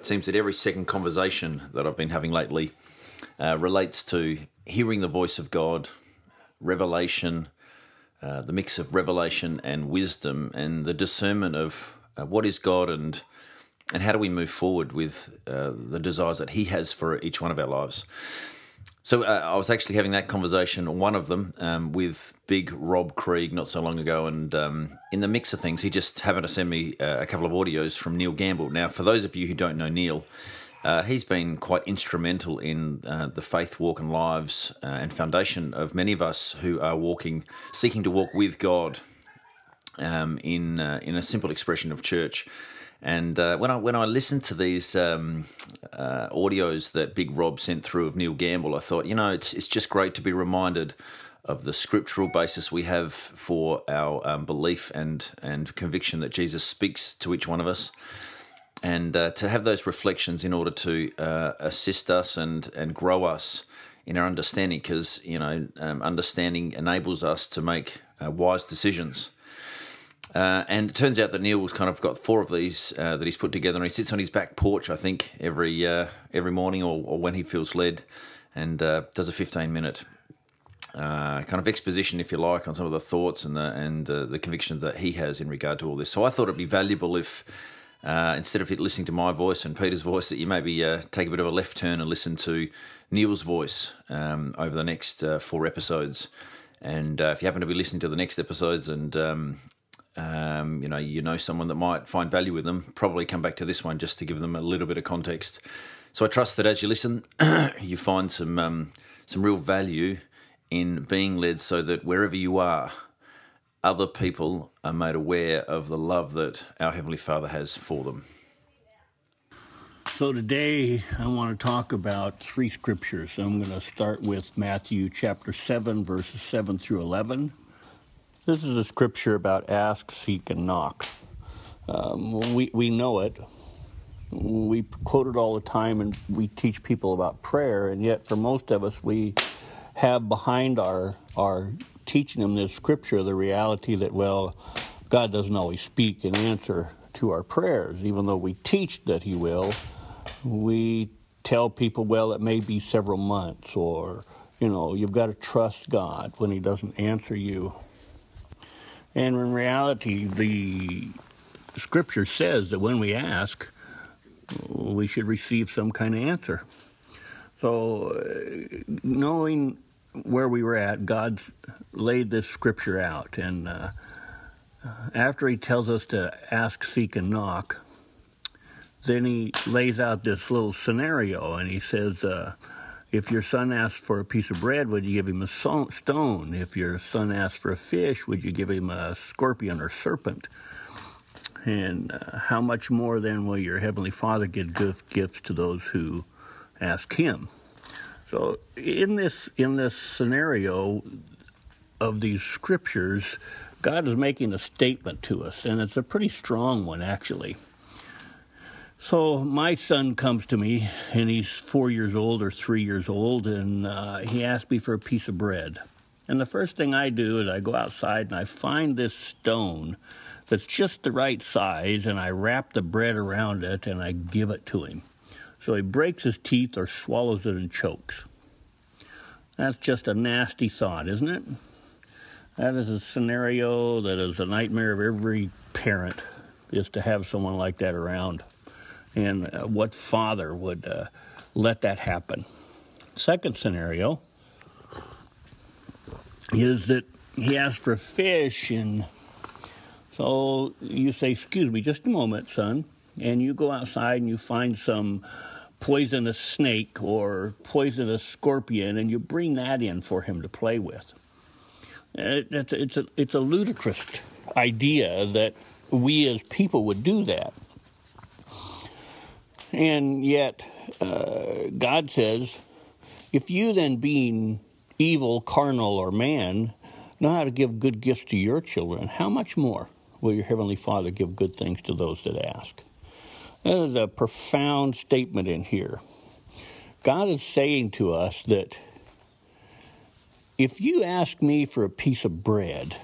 It seems that every second conversation that I've been having lately uh, relates to hearing the voice of God, revelation, uh, the mix of revelation and wisdom, and the discernment of uh, what is God and and how do we move forward with uh, the desires that He has for each one of our lives. So uh, I was actually having that conversation, one of them, um, with Big Rob Krieg not so long ago, and um, in the mix of things, he just happened to send me uh, a couple of audios from Neil Gamble. Now, for those of you who don't know Neil, uh, he's been quite instrumental in uh, the faith walk and lives uh, and foundation of many of us who are walking, seeking to walk with God um, in uh, in a simple expression of church. And uh, when I when I listened to these um, uh, audios that Big Rob sent through of Neil Gamble, I thought, you know, it's it's just great to be reminded of the scriptural basis we have for our um, belief and and conviction that Jesus speaks to each one of us, and uh, to have those reflections in order to uh, assist us and and grow us in our understanding, because you know, um, understanding enables us to make uh, wise decisions. Uh, and it turns out that Neil's kind of got four of these uh, that he's put together, and he sits on his back porch, I think, every uh, every morning or, or, when he feels led, and uh, does a fifteen minute uh, kind of exposition, if you like, on some of the thoughts and the and the convictions that he has in regard to all this. So I thought it'd be valuable if. Uh, instead of listening to my voice and Peter's voice, that you maybe take a bit of a left turn and listen to Neil's voice um, over the next four episodes. And if you happen to be listening to the next episodes and um, um, you know, you know someone that might find value with them, probably come back to this one just to give them a little bit of context. So I trust that as you listen, you find some um, some real value in being led, so that wherever you are, other people are made aware of the love that our heavenly Father has for them. So today I want to talk about three scriptures. I'm going to start with Matthew chapter 7 verses 7 through 11. This is a scripture about ask, seek, and knock. Um, we, we know it. We quote it all the time, and we teach people about prayer, and yet for most of us, we have behind our, our teaching them this scripture the reality that, well, God doesn't always speak and answer to our prayers, even though we teach that He will. We tell people, well, it may be several months, or, you know, you've got to trust God when He doesn't answer you. And in reality, the scripture says that when we ask, we should receive some kind of answer. So, uh, knowing where we were at, God laid this scripture out. And uh, after He tells us to ask, seek, and knock, then He lays out this little scenario and He says, uh, if your son asks for a piece of bread, would you give him a stone? If your son asks for a fish, would you give him a scorpion or serpent? And uh, how much more then will your heavenly Father give gifts to those who ask Him? So in this in this scenario of these scriptures, God is making a statement to us, and it's a pretty strong one actually. So my son comes to me, and he's four years old or three years old, and uh, he asks me for a piece of bread. And the first thing I do is I go outside and I find this stone that's just the right size, and I wrap the bread around it and I give it to him. So he breaks his teeth or swallows it and chokes. That's just a nasty thought, isn't it? That is a scenario that is a nightmare of every parent, is to have someone like that around and uh, what father would uh, let that happen. Second scenario is that he asked for fish, and so you say, Excuse me, just a moment, son. And you go outside and you find some poisonous snake or poisonous scorpion, and you bring that in for him to play with. It's, it's, a, it's a ludicrous idea that we as people would do that. And yet, uh, God says, if you then, being evil, carnal, or man, know how to give good gifts to your children, how much more will your Heavenly Father give good things to those that ask? That is a profound statement in here. God is saying to us that if you ask me for a piece of bread,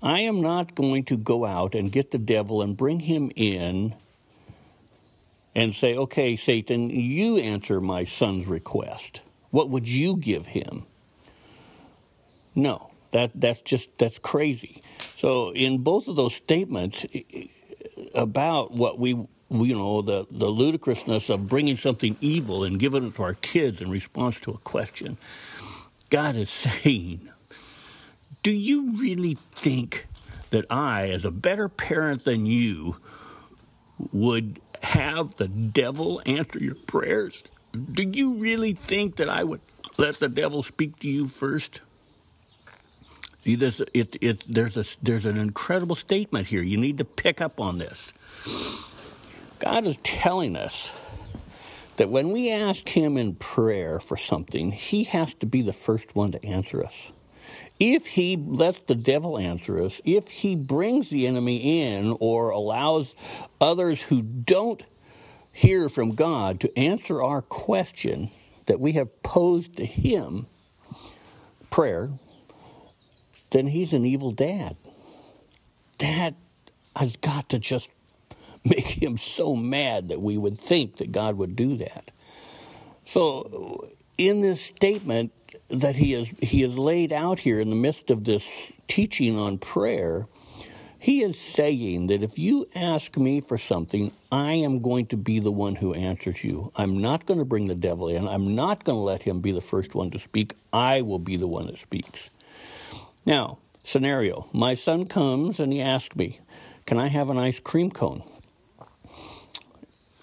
I am not going to go out and get the devil and bring him in and say, okay, Satan, you answer my son's request. What would you give him? No, that, that's just, that's crazy. So in both of those statements about what we, you know, the, the ludicrousness of bringing something evil and giving it to our kids in response to a question, God is saying, do you really think that I, as a better parent than you, would have the devil answer your prayers? Do you really think that I would let the devil speak to you first? See, this, it, it, there's, a, there's an incredible statement here. You need to pick up on this. God is telling us that when we ask Him in prayer for something, He has to be the first one to answer us. If He lets the devil answer us, if He brings the enemy in or allows others who don't hear from God to answer our question that we have posed to Him, prayer, then He's an evil dad. That has got to just make him so mad that we would think that God would do that. So, in this statement that he has he has laid out here in the midst of this teaching on prayer, he is saying that if you ask me for something, I am going to be the one who answers you. I'm not going to bring the devil in. I'm not going to let him be the first one to speak. I will be the one that speaks. Now, scenario my son comes and he asks me, Can I have an ice cream cone?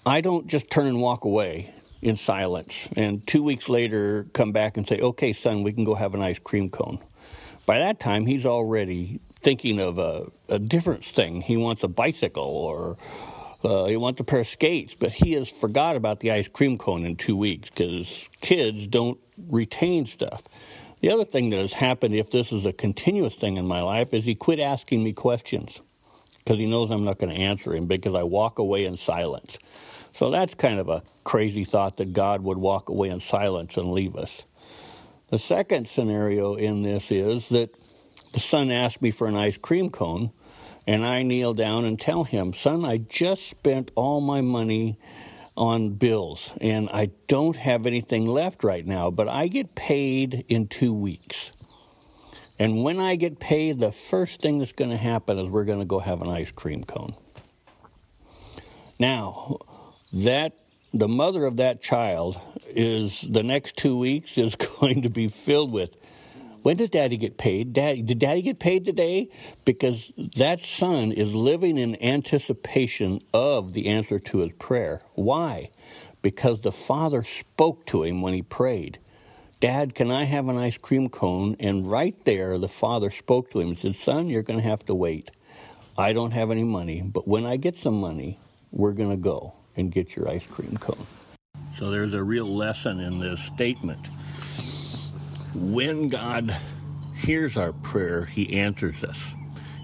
I don't just turn and walk away in silence and two weeks later come back and say, okay, son, we can go have an ice cream cone. By that time, he's already thinking of a, a different thing. He wants a bicycle or uh, he wants a pair of skates, but he has forgot about the ice cream cone in two weeks because kids don't retain stuff. The other thing that has happened, if this is a continuous thing in my life, is he quit asking me questions because he knows I'm not going to answer him because I walk away in silence. So that's kind of a crazy thought that God would walk away in silence and leave us. The second scenario in this is that the son asked me for an ice cream cone, and I kneel down and tell him, Son, I just spent all my money on bills, and I don't have anything left right now, but I get paid in two weeks. And when I get paid, the first thing that's going to happen is we're going to go have an ice cream cone. Now, that the mother of that child is the next two weeks is going to be filled with when did daddy get paid? Daddy did daddy get paid today? Because that son is living in anticipation of the answer to his prayer. Why? Because the father spoke to him when he prayed. Dad can i have an ice cream cone? And right there the father spoke to him and said son you're going to have to wait. I don't have any money but when i get some money we're going to go and get your ice cream cone. So there's a real lesson in this statement. When God hears our prayer, He answers us.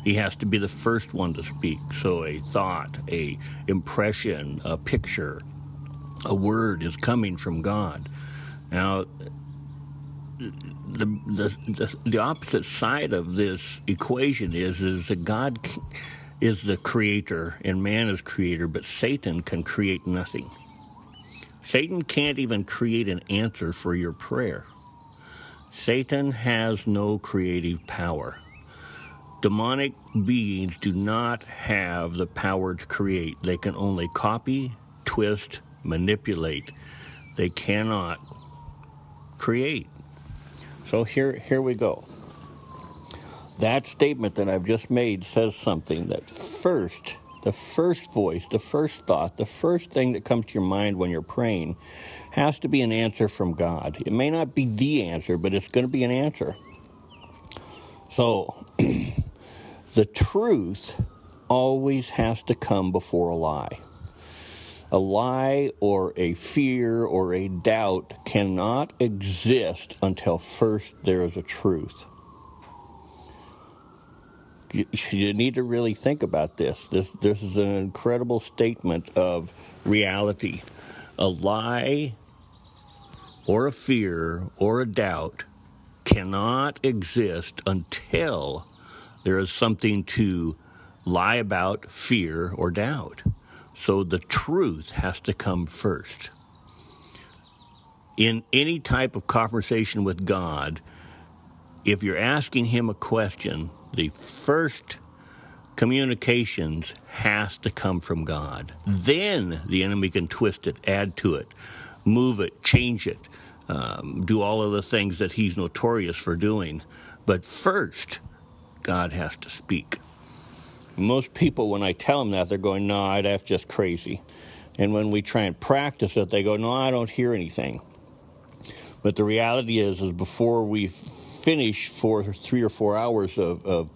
He has to be the first one to speak. So a thought, a impression, a picture, a word is coming from God. Now, the, the, the, the opposite side of this equation is is that God is the creator and man is creator, but Satan can create nothing. Satan can't even create an answer for your prayer. Satan has no creative power. Demonic beings do not have the power to create. They can only copy, twist, manipulate. They cannot create. So here, here we go that statement that I've just made says something that first, the first voice, the first thought, the first thing that comes to your mind when you're praying has to be an answer from God. It may not be the answer, but it's going to be an answer. So, the truth always has to come before a lie. A lie or a fear or a doubt cannot exist until first there is a truth you, you need to really think about this. This this is an incredible statement of reality. A lie or a fear or a doubt cannot exist until there is something to lie about, fear, or doubt. So the truth has to come first. In any type of conversation with God, if you're asking Him a question, the first communications has to come from God. Then the enemy can twist it, add to it, move it, change it, um, do all of the things that he's notorious for doing. But first, God has to speak. Most people, when I tell them that, they're going, no, that's just crazy. And when we try and practice it, they go, no, I don't hear anything. But the reality is, is before we finish for three or four hours of, of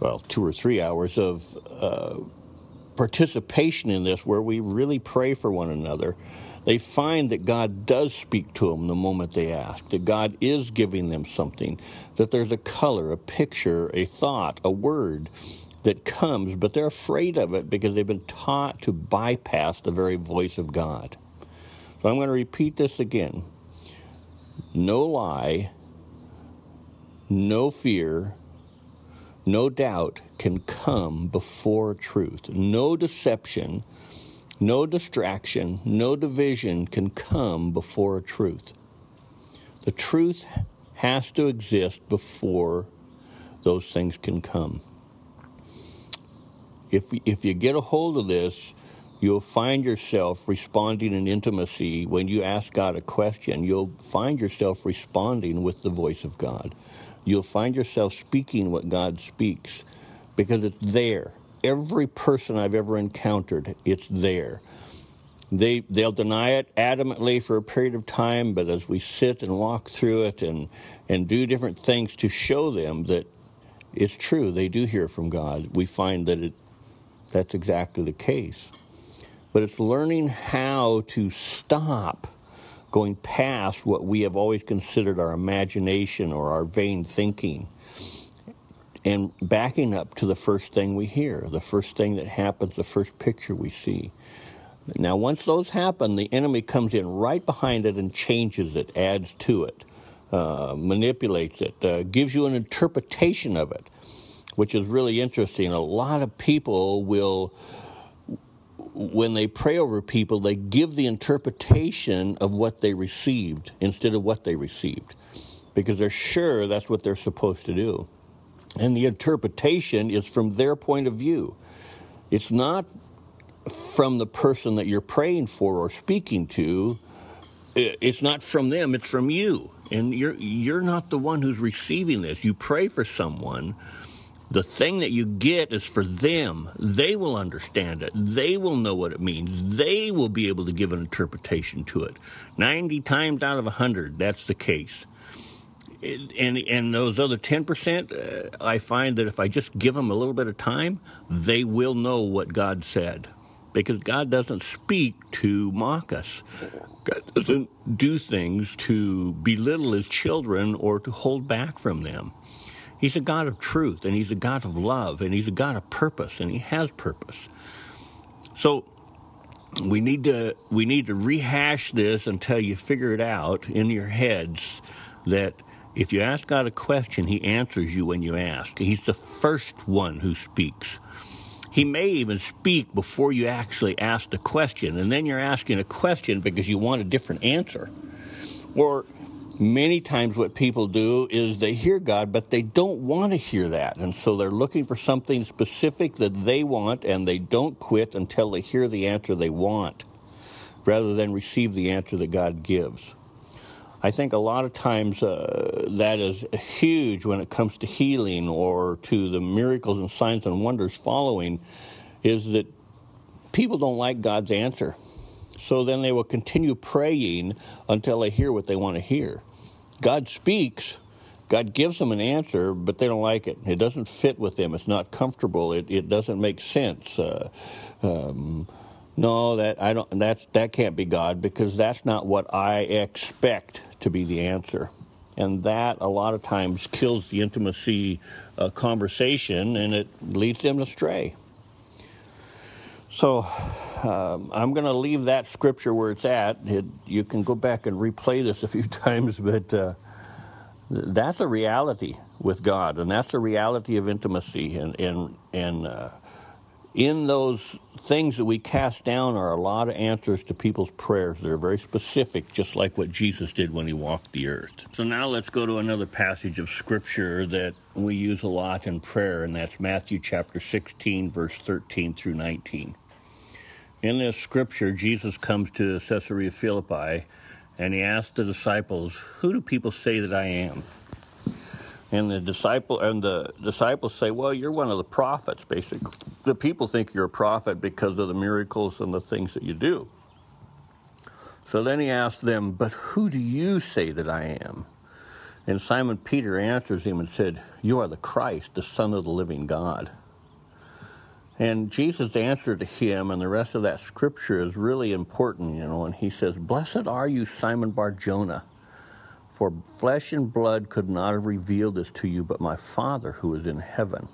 well, two or three hours of uh, participation in this, where we really pray for one another, they find that God does speak to them the moment they ask, that God is giving them something, that there's a color, a picture, a thought, a word that comes, but they're afraid of it because they've been taught to bypass the very voice of God. So I'm going to repeat this again. No lie, no fear, no doubt can come before truth. No deception, no distraction, no division can come before truth. The truth has to exist before those things can come. If, if you get a hold of this, you'll find yourself responding in intimacy. When you ask God a question, you'll find yourself responding with the voice of God you'll find yourself speaking what God speaks because it's there. Every person I've ever encountered, it's there. They, they'll deny it adamantly for a period of time, but as we sit and walk through it and, and do different things to show them that it's true, they do hear from God, we find that it, that's exactly the case. But it's learning how to stop going past what we have always considered our imagination or our vain thinking and backing up to the first thing we hear, the first thing that happens, the first picture we see. Now, once those happen, the enemy comes in right behind it and changes it, adds to it, uh, manipulates it, uh, gives you an interpretation of it, which is really interesting. A lot of people will when they pray over people, they give the interpretation of what they received instead of what they received because they're sure that's what they're supposed to do. And the interpretation is from their point of view. It's not from the person that you're praying for or speaking to. It's not from them, it's from you. And you're you're not the one who's receiving this. You pray for someone the thing that you get is for them. They will understand it. They will know what it means. They will be able to give an interpretation to it. 90 times out of 100, that's the case. And, and those other 10%, uh, I find that if I just give them a little bit of time, they will know what God said. Because God doesn't speak to mock us. God doesn't do things to belittle his children or to hold back from them. He's a God of truth, and He's a God of love, and He's a God of purpose, and He has purpose. So we need to we need to rehash this until you figure it out in your heads that if you ask God a question, He answers you when you ask. He's the first one who speaks. He may even speak before you actually ask the question, and then you're asking a question because you want a different answer. Or many times what people do is they hear God, but they don't want to hear that. And so they're looking for something specific that they want, and they don't quit until they hear the answer they want, rather than receive the answer that God gives. I think a lot of times uh, that is huge when it comes to healing or to the miracles and signs and wonders following, is that people don't like God's answer. So then they will continue praying until they hear what they want to hear. God speaks, God gives them an answer, but they don't like it. It doesn't fit with them. It's not comfortable. It, it doesn't make sense. Uh, um, no, that I don't. That's that can't be God because that's not what I expect to be the answer, and that a lot of times kills the intimacy uh, conversation and it leads them astray. So um, I'm going to leave that scripture where it's at. It, you can go back and replay this a few times, but uh, that's a reality with God, and that's a reality of intimacy. And and and uh, in those things that we cast down are a lot of answers to people's prayers. They're very specific, just like what Jesus did when he walked the earth. So now let's go to another passage of scripture that we use a lot in prayer, and that's Matthew chapter 16, verse 13 through 19. In this scripture, Jesus comes to Caesarea Philippi and he asks the disciples, Who do people say that I am? And the disciple and the disciples say, "Well, you're one of the prophets." Basically, the people think you're a prophet because of the miracles and the things that you do. So then he asked them, "But who do you say that I am?" And Simon Peter answers him and said, "You are the Christ, the Son of the living God." And Jesus' answer to him and the rest of that scripture is really important, you know. And he says, "Blessed are you, Simon Bar Jonah." For flesh and blood could not have revealed this to you, but my Father who is in heaven.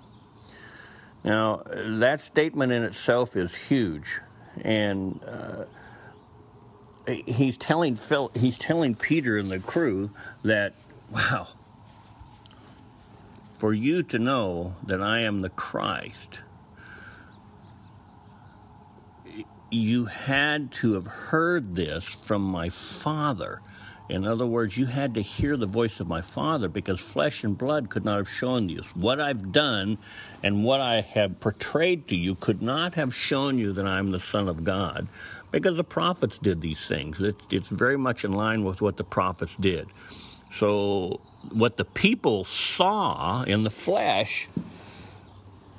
Now, that statement in itself is huge. And uh, he's, telling Phil, he's telling Peter and the crew that, wow, for you to know that I am the Christ, you had to have heard this from my Father. In other words, you had to hear the voice of my Father because flesh and blood could not have shown you. What I've done and what I have portrayed to you could not have shown you that I'm the Son of God because the prophets did these things. It's very much in line with what the prophets did. So, what the people saw in the flesh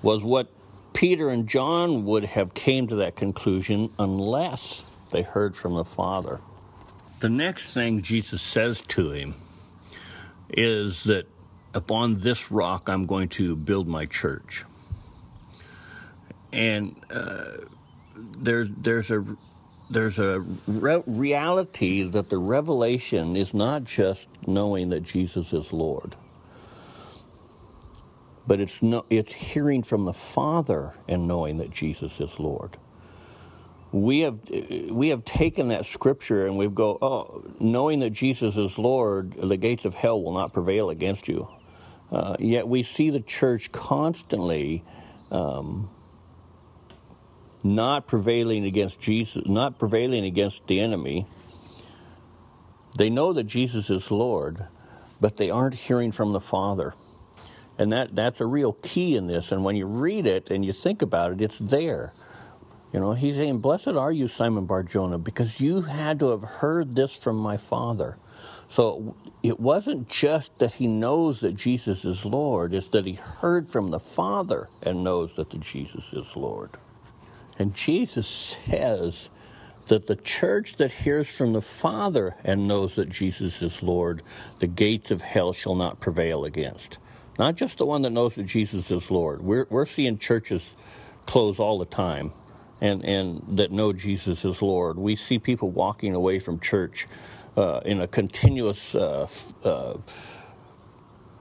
was what Peter and John would have came to that conclusion unless they heard from the Father the next thing Jesus says to him is that upon this rock I'm going to build my church. And uh, there, there's a there's a re- reality that the revelation is not just knowing that Jesus is Lord, but it's no, it's hearing from the Father and knowing that Jesus is Lord we have we have taken that scripture and we've go, oh, knowing that Jesus is Lord, the gates of hell will not prevail against you. Uh, yet we see the church constantly um, not prevailing against Jesus, not prevailing against the enemy. They know that Jesus is Lord, but they aren't hearing from the Father. And that, that's a real key in this. And when you read it and you think about it, it's there. You know, he's saying, Blessed are you, Simon Barjona, because you had to have heard this from my Father. So it wasn't just that he knows that Jesus is Lord, it's that he heard from the Father and knows that the Jesus is Lord. And Jesus says that the church that hears from the Father and knows that Jesus is Lord, the gates of hell shall not prevail against. Not just the one that knows that Jesus is Lord. We're, we're seeing churches close all the time and, and that know Jesus is Lord. We see people walking away from church uh, in a continuous uh, uh,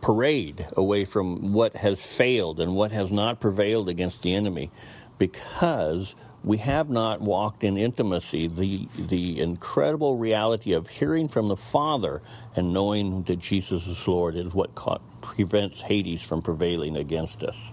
parade away from what has failed and what has not prevailed against the enemy because we have not walked in intimacy, the, the incredible reality of hearing from the Father and knowing that Jesus is Lord is what prevents Hades from prevailing against us.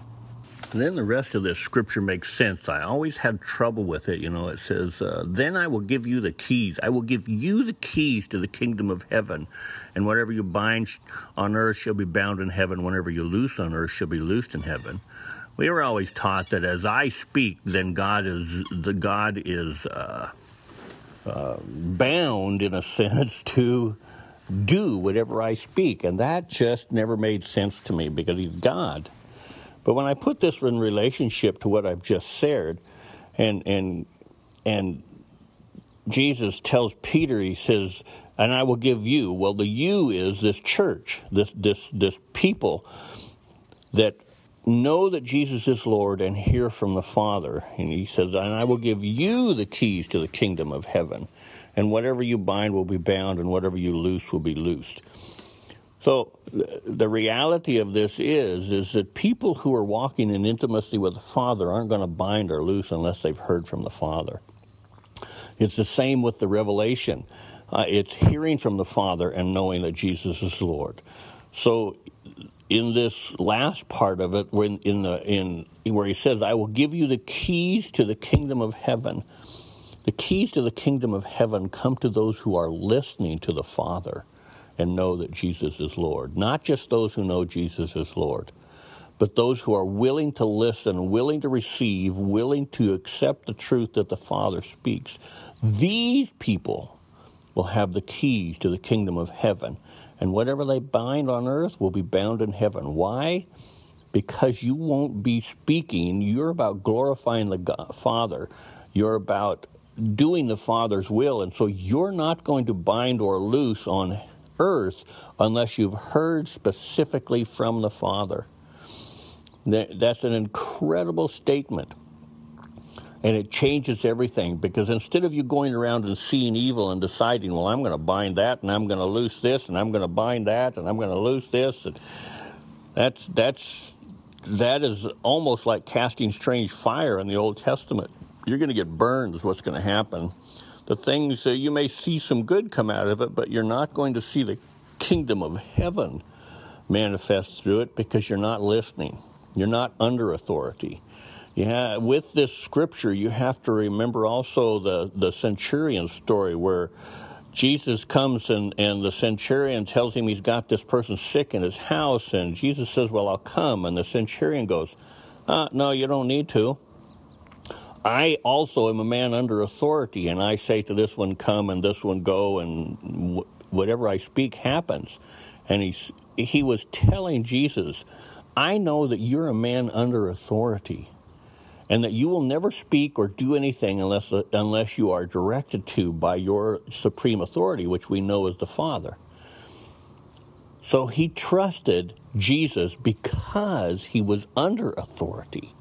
And then the rest of this scripture makes sense. I always had trouble with it. You know, it says, uh, Then I will give you the keys. I will give you the keys to the kingdom of heaven. And whatever you bind on earth shall be bound in heaven. Whatever you loose on earth shall be loosed in heaven. We were always taught that as I speak, then God is the God is uh, uh, bound in a sense to do whatever I speak, and that just never made sense to me because He's God. But when I put this in relationship to what I've just said, and and and Jesus tells Peter, he says, "And I will give you." Well, the "you" is this church, this this this people that know that Jesus is Lord and hear from the Father. And he says, "And I will give you the keys to the kingdom of heaven, and whatever you bind will be bound, and whatever you loose will be loosed." So the reality of this is is that people who are walking in intimacy with the Father aren't going to bind or loose unless they've heard from the Father. It's the same with the revelation. Uh, it's hearing from the Father and knowing that Jesus is Lord. So in this last part of it, when in the in where he says, "I will give you the keys to the kingdom of heaven." The keys to the kingdom of heaven come to those who are listening to the Father and know that Jesus is Lord. Not just those who know Jesus is Lord, but those who are willing to listen, willing to receive, willing to accept the truth that the Father speaks. These people will have the keys to the kingdom of heaven. And whatever they bind on earth will be bound in heaven. Why? Because you won't be speaking. You're about glorifying the God, Father. You're about doing the Father's will. And so you're not going to bind or loose on earth unless you've heard specifically from the Father. That's an incredible statement. And it changes everything because instead of you going around and seeing evil and deciding, well, I'm going to bind that and I'm going to loose this and I'm going to bind that and I'm going to loose this, and that's that's that is almost like casting strange fire in the Old Testament. You're going to get burned, is what's going to happen. The things uh, you may see some good come out of it, but you're not going to see the kingdom of heaven manifest through it because you're not listening. You're not under authority. Yeah, with this scripture, you have to remember also the, the centurion story where Jesus comes and, and the centurion tells him he's got this person sick in his house, and Jesus says, Well, I'll come. And the centurion goes, uh, No, you don't need to. I also am a man under authority, and I say to this one, Come, and this one, go, and whatever I speak happens. And he's, he was telling Jesus, I know that you're a man under authority and that you will never speak or do anything unless, uh, unless you are directed to by your supreme authority, which we know is the Father. So he trusted Jesus because he was under authority.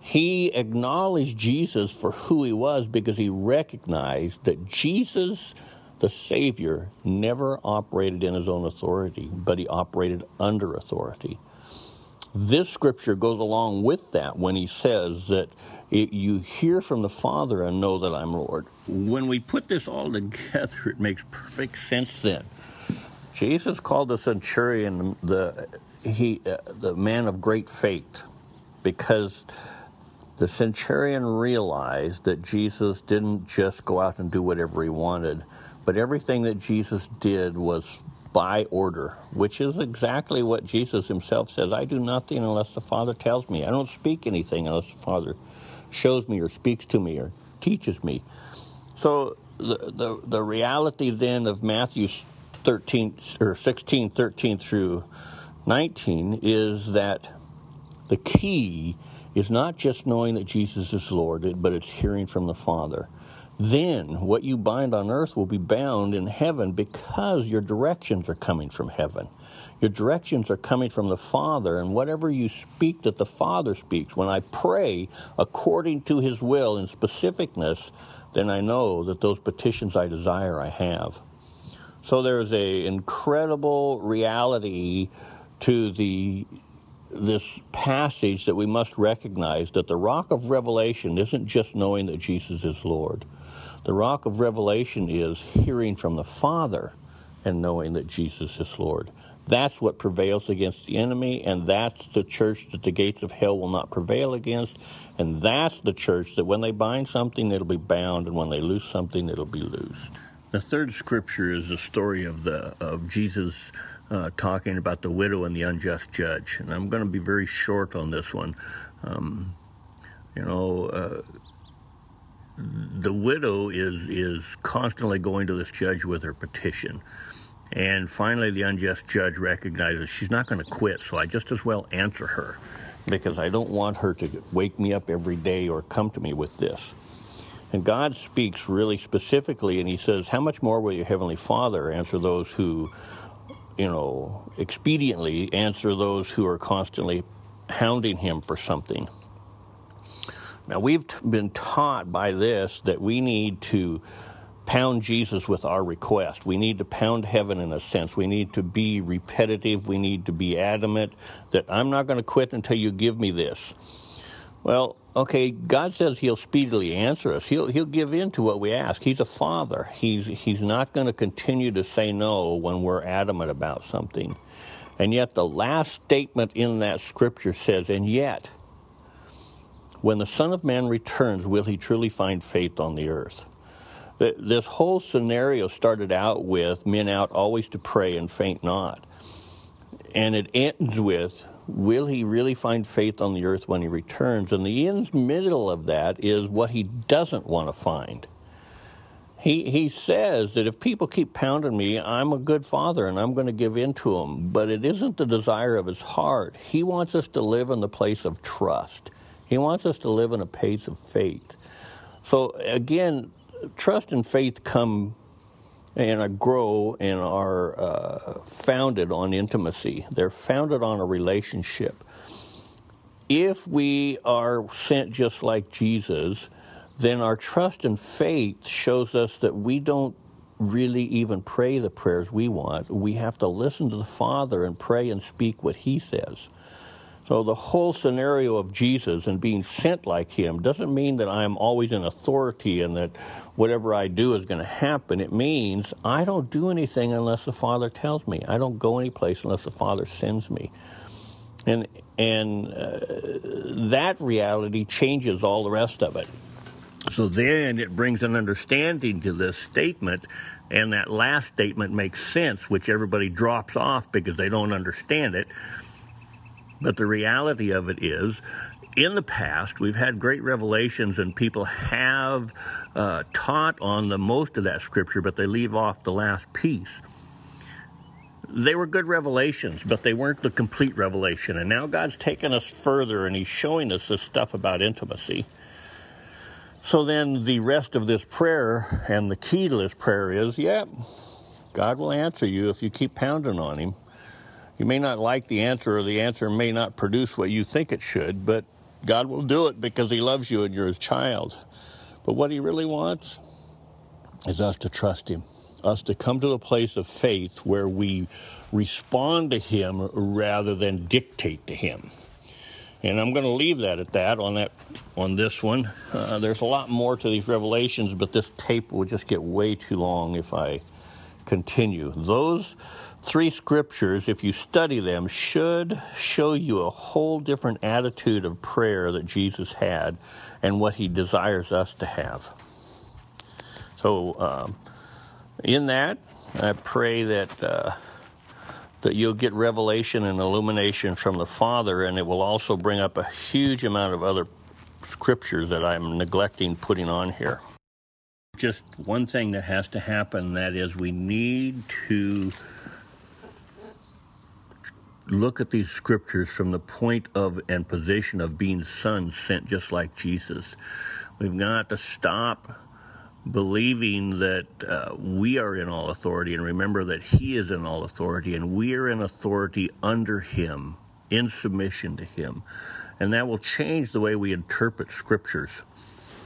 He acknowledged Jesus for who he was because he recognized that Jesus, the Savior, never operated in his own authority, but he operated under authority. This scripture goes along with that when he says that it, you hear from the Father and know that I'm Lord. When we put this all together, it makes perfect sense then. Jesus called the centurion the, he, uh, the man of great faith because the centurion realized that Jesus didn't just go out and do whatever he wanted, but everything that Jesus did was by order, which is exactly what Jesus himself says I do nothing unless the Father tells me. I don't speak anything unless the Father shows me or speaks to me or teaches me. So the, the, the reality then of Matthew 13 or 16, 13 through 19 is that the key is not just knowing that Jesus is Lord, but it's hearing from the Father then what you bind on earth will be bound in heaven because your directions are coming from heaven. Your directions are coming from the Father, and whatever you speak that the Father speaks, when I pray according to His will in specificness, then I know that those petitions I desire I have. So there's a incredible reality to the this passage that we must recognize that the rock of revelation isn't just knowing that Jesus is Lord. The rock of revelation is hearing from the Father and knowing that Jesus is Lord. That's what prevails against the enemy, and that's the church that the gates of hell will not prevail against. And that's the church that when they bind something, it'll be bound, and when they loose something, it'll be loosed. The third scripture is the story of the of Jesus uh, talking about the widow and the unjust judge, and I'm going to be very short on this one. Um, you know, uh, the widow is is constantly going to this judge with her petition. And finally, the unjust judge recognizes she's not going to quit, so I just as well answer her because I don't want her to wake me up every day or come to me with this. And God speaks really specifically, and He says, How much more will your Heavenly Father answer those who, you know, expediently answer those who are constantly hounding Him for something? Now, we've been taught by this that we need to pound Jesus with our request. We need to pound heaven in a sense. We need to be repetitive. We need to be adamant that I'm not going to quit until you give me this. Well, okay, God says He'll speedily answer us. He'll He'll give in to what we ask. He's a Father. He's He's not going to continue to say no when we're adamant about something. And yet, the last statement in that scripture says, And yet, when the Son of Man returns, will he truly find faith on the earth? This whole scenario started out with men out always to pray and faint not. And it ends with, will he really find faith on the earth when he returns? And the end middle of that is what he doesn't want to find. He, he says that if people keep pounding me, I'm a good father and I'm going to give in to them. But it isn't the desire of his heart. He wants us to live in the place of trust. He wants us to live in a pace of faith. So again, trust and faith come and grow and are uh, founded on intimacy. They're founded on a relationship. If we are sent just like Jesus, then our trust and faith shows us that we don't really even pray the prayers we want. We have to listen to the Father and pray and speak what He says. So the whole scenario of Jesus and being sent like him doesn't mean that I'm always in authority and that whatever I do is going to happen. It means I don't do anything unless the Father tells me. I don't go any place unless the Father sends me. And and uh, that reality changes all the rest of it. So then it brings an understanding to this statement and that last statement makes sense, which everybody drops off because they don't understand it. But the reality of it is, in the past, we've had great revelations, and people have uh, taught on the most of that scripture, but they leave off the last piece. They were good revelations, but they weren't the complete revelation. And now God's taken us further, and He's showing us this stuff about intimacy. So then, the rest of this prayer and the key to this prayer is, yeah, God will answer you if you keep pounding on Him. You may not like the answer, or the answer may not produce what you think it should, but God will do it because He loves you and you're His child. But what He really wants is us to trust Him, us to come to a place of faith where we respond to Him rather than dictate to Him. And I'm going to leave that at that on that on this one. Uh, there's a lot more to these revelations, but this tape will just get way too long if I continue. Those three scriptures, if you study them, should show you a whole different attitude of prayer that Jesus had and what he desires us to have. So, um, in that, I pray that. Uh, that you'll get revelation and illumination from the Father, and it will also bring up a huge amount of other scriptures that I'm neglecting putting on here. Just one thing that has to happen that is, we need to look at these scriptures from the point of and position of being sons sent just like Jesus. We've got to stop believing that uh, we are in all authority and remember that He is in all authority and we are in authority under Him, in submission to Him. And that will change the way we interpret scriptures.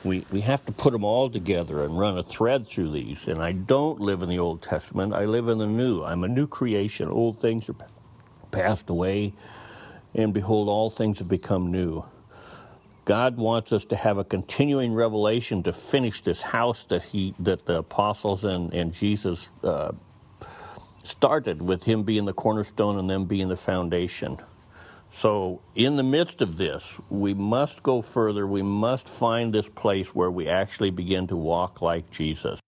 We, we have to put them all together and run a thread through these. And I don't live in the Old Testament, I live in the New. I'm a new creation. Old things are passed away, and behold, all things have become new. God wants us to have a continuing revelation to finish this house that he that the apostles and, and Jesus uh, started with him being the cornerstone and them being the foundation. So, in the midst of this, we must go further. We must find this place where we actually begin to walk like Jesus.